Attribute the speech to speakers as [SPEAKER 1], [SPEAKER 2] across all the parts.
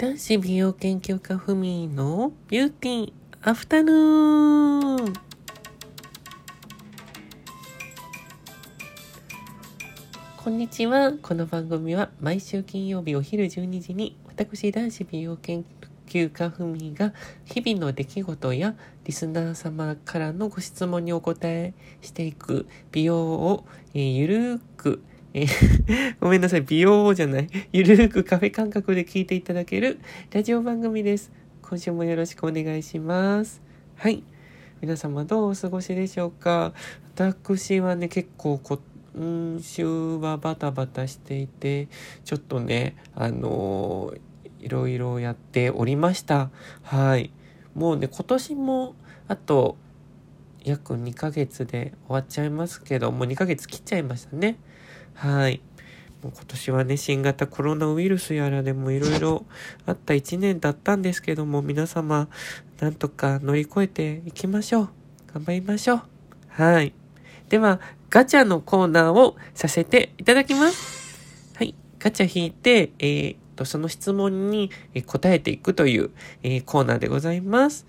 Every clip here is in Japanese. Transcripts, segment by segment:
[SPEAKER 1] 男子美容研究家ふみのビューティーアフタヌーンこんにちは。この番組は毎週金曜日お昼12時に私男子美容研究家ふみが日々の出来事やリスナー様からのご質問にお答えしていく美容を、えー、ゆるーくえ ごめんなさい、美容じゃない。ゆるーくカフェ感覚で聞いていただけるラジオ番組です。今週もよろしくお願いします。はい。皆様どうお過ごしでしょうか私はね、結構今週はバタバタしていて、ちょっとね、あのー、いろいろやっておりました。はい。もうね、今年も、あと、約2ヶ月で終わっちゃいますけど、もう2ヶ月切っちゃいましたね。はい。もう今年はね、新型コロナウイルスやらでもいろいろあった一年だったんですけども、皆様、なんとか乗り越えていきましょう。頑張りましょう。はい。では、ガチャのコーナーをさせていただきます。はい。ガチャ引いて、えー、と、その質問に答えていくという、えー、コーナーでございます。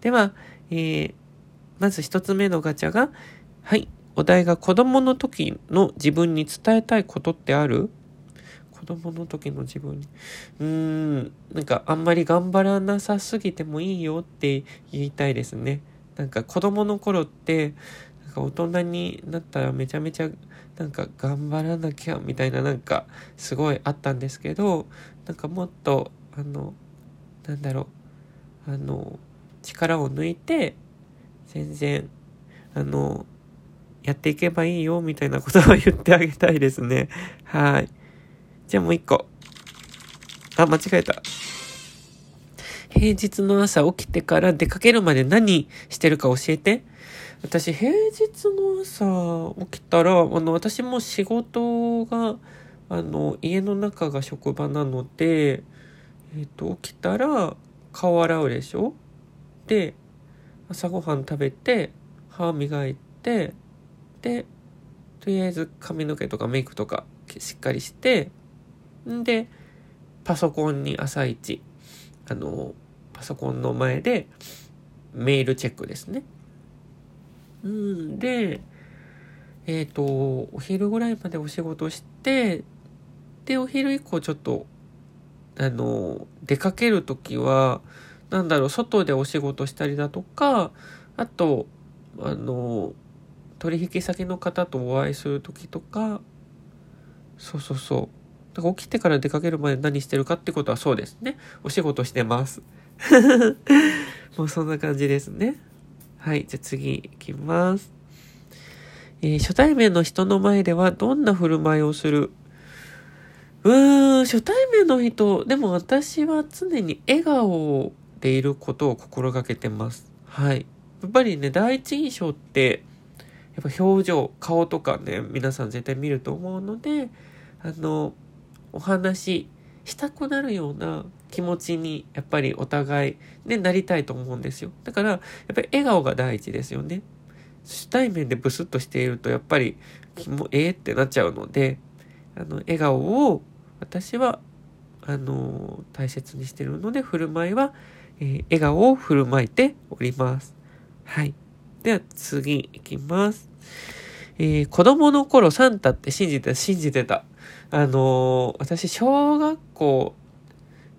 [SPEAKER 1] では、えー、まず一つ目のガチャが、はい。お題が子供の時の自分に伝えたいことってある？子供の時の自分に。うーん、なんかあんまり頑張らなさすぎてもいいよって言いたいですね。なんか子供の頃って、なんか大人になったらめちゃめちゃなんか頑張らなきゃみたいななんかすごいあったんですけど、なんかもっとあの、なんだろう、あの、力を抜いて全然あのやっていけばいいよ、みたいなことを言ってあげたいですね。はい。じゃあもう一個。あ、間違えた。平日の朝起きてから出かけるまで何してるか教えて。私、平日の朝起きたら、あの、私も仕事が、あの、家の中が職場なので、えっ、ー、と、起きたら顔洗うでしょで、朝ごはん食べて、歯磨いて、でとりあえず髪の毛とかメイクとかしっかりしてんでパソコンに朝一あのパソコンの前でメールチェックですね。うんでえっ、ー、とお昼ぐらいまでお仕事してでお昼以降ちょっとあの出かける時はなんだろう外でお仕事したりだとかあとあの取引先の方とお会いする時とかそうそうそう。だから起きてから出かけるまで何してるかってことはそうですね。お仕事してます。もうそんな感じですね。はいじゃあ次いきます。えー、初対面の人の前ではどんな振る舞いをする？うーん、初対面の人、でも私は常に笑顔でいることを心がけてます。はい。やっぱりね、第一印象って、やっぱ表情顔とかね皆さん絶対見ると思うのであのお話したくなるような気持ちにやっぱりお互いねなりたいと思うんですよ。だからやっぱり笑顔が第一ですよね。初対面でブスッとしているとやっぱりえーってなっちゃうのであの笑顔を私はあの大切にしてるので振る舞いは、えー、笑顔を振る舞いております。はい。では次いきます。えー、子供の頃サンタって信じてた、信じてた。あのー、私、小学校、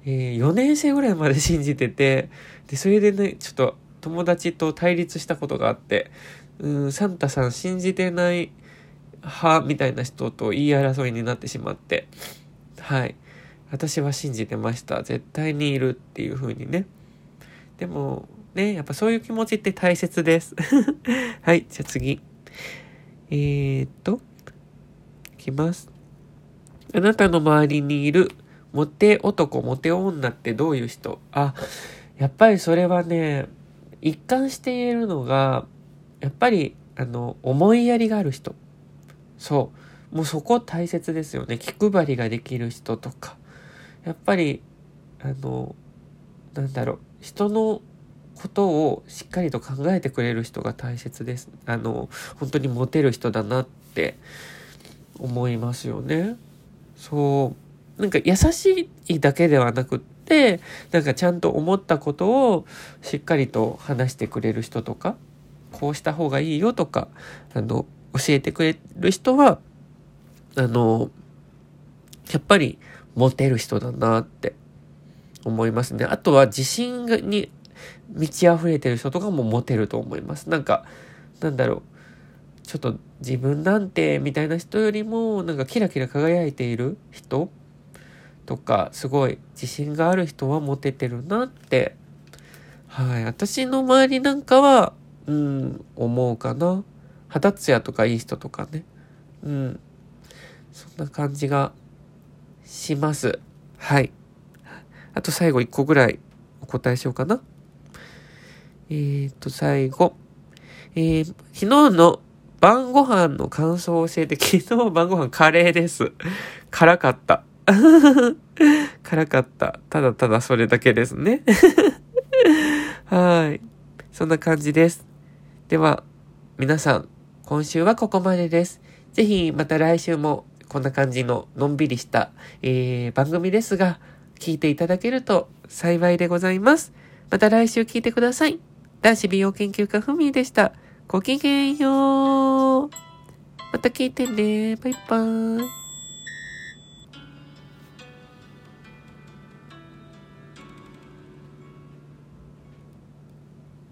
[SPEAKER 1] えー、4年生ぐらいまで信じてて、で、それでね、ちょっと友達と対立したことがあって、うん、サンタさん信じてない派みたいな人と言い争いになってしまって、はい。私は信じてました。絶対にいるっていう風にね。でも、ね、やっぱそういう気持ちって大切です。はい、じゃあ次。えー、っと、いきます。あなたの周りにいるモテ男、モテ女ってどういう人？あ、やっぱりそれはね、一貫して言えるのが、やっぱり、あの、思いやりがある人。そう。もうそこ大切ですよね。気配りができる人とか。やっぱり、あの、なんだろう、人のことをしっかりと考えてくれる人が大切です。あの、本当にモテる人だなって思いますよね。そう。なんか優しいだけではなくって、なんかちゃんと思ったことをしっかりと話してくれる人とか、こうした方がいいよとか、あの、教えてくれる人は、あの、やっぱりモテる人だなって思いますね。あとは自信に満ち溢れてる人とかもモテると思います。なんか、なんだろう。ちょっと自分なんてみたいな人よりもなんかキラキラ輝いている人とかすごい自信がある人はモテてるなって。はい。私の周りなんかはうん思うかな。肌ツヤとかいい人とかね。うん。そんな感じがします。はい。あと最後1個ぐらいお答えしようかな。えー、っと最後えー、昨日の晩ご飯の感想を教えて、昨日晩ご飯カレーです。辛かった。辛かった。ただただそれだけですね。はい。そんな感じです。では、皆さん、今週はここまでです。ぜひまた来週もこんな感じののんびりした、えー、番組ですが、聞いていただけると幸いでございます。また来週聞いてください。男子美容研究家ふみでした。ごきげんよう。また聞いてね。バイバーイ。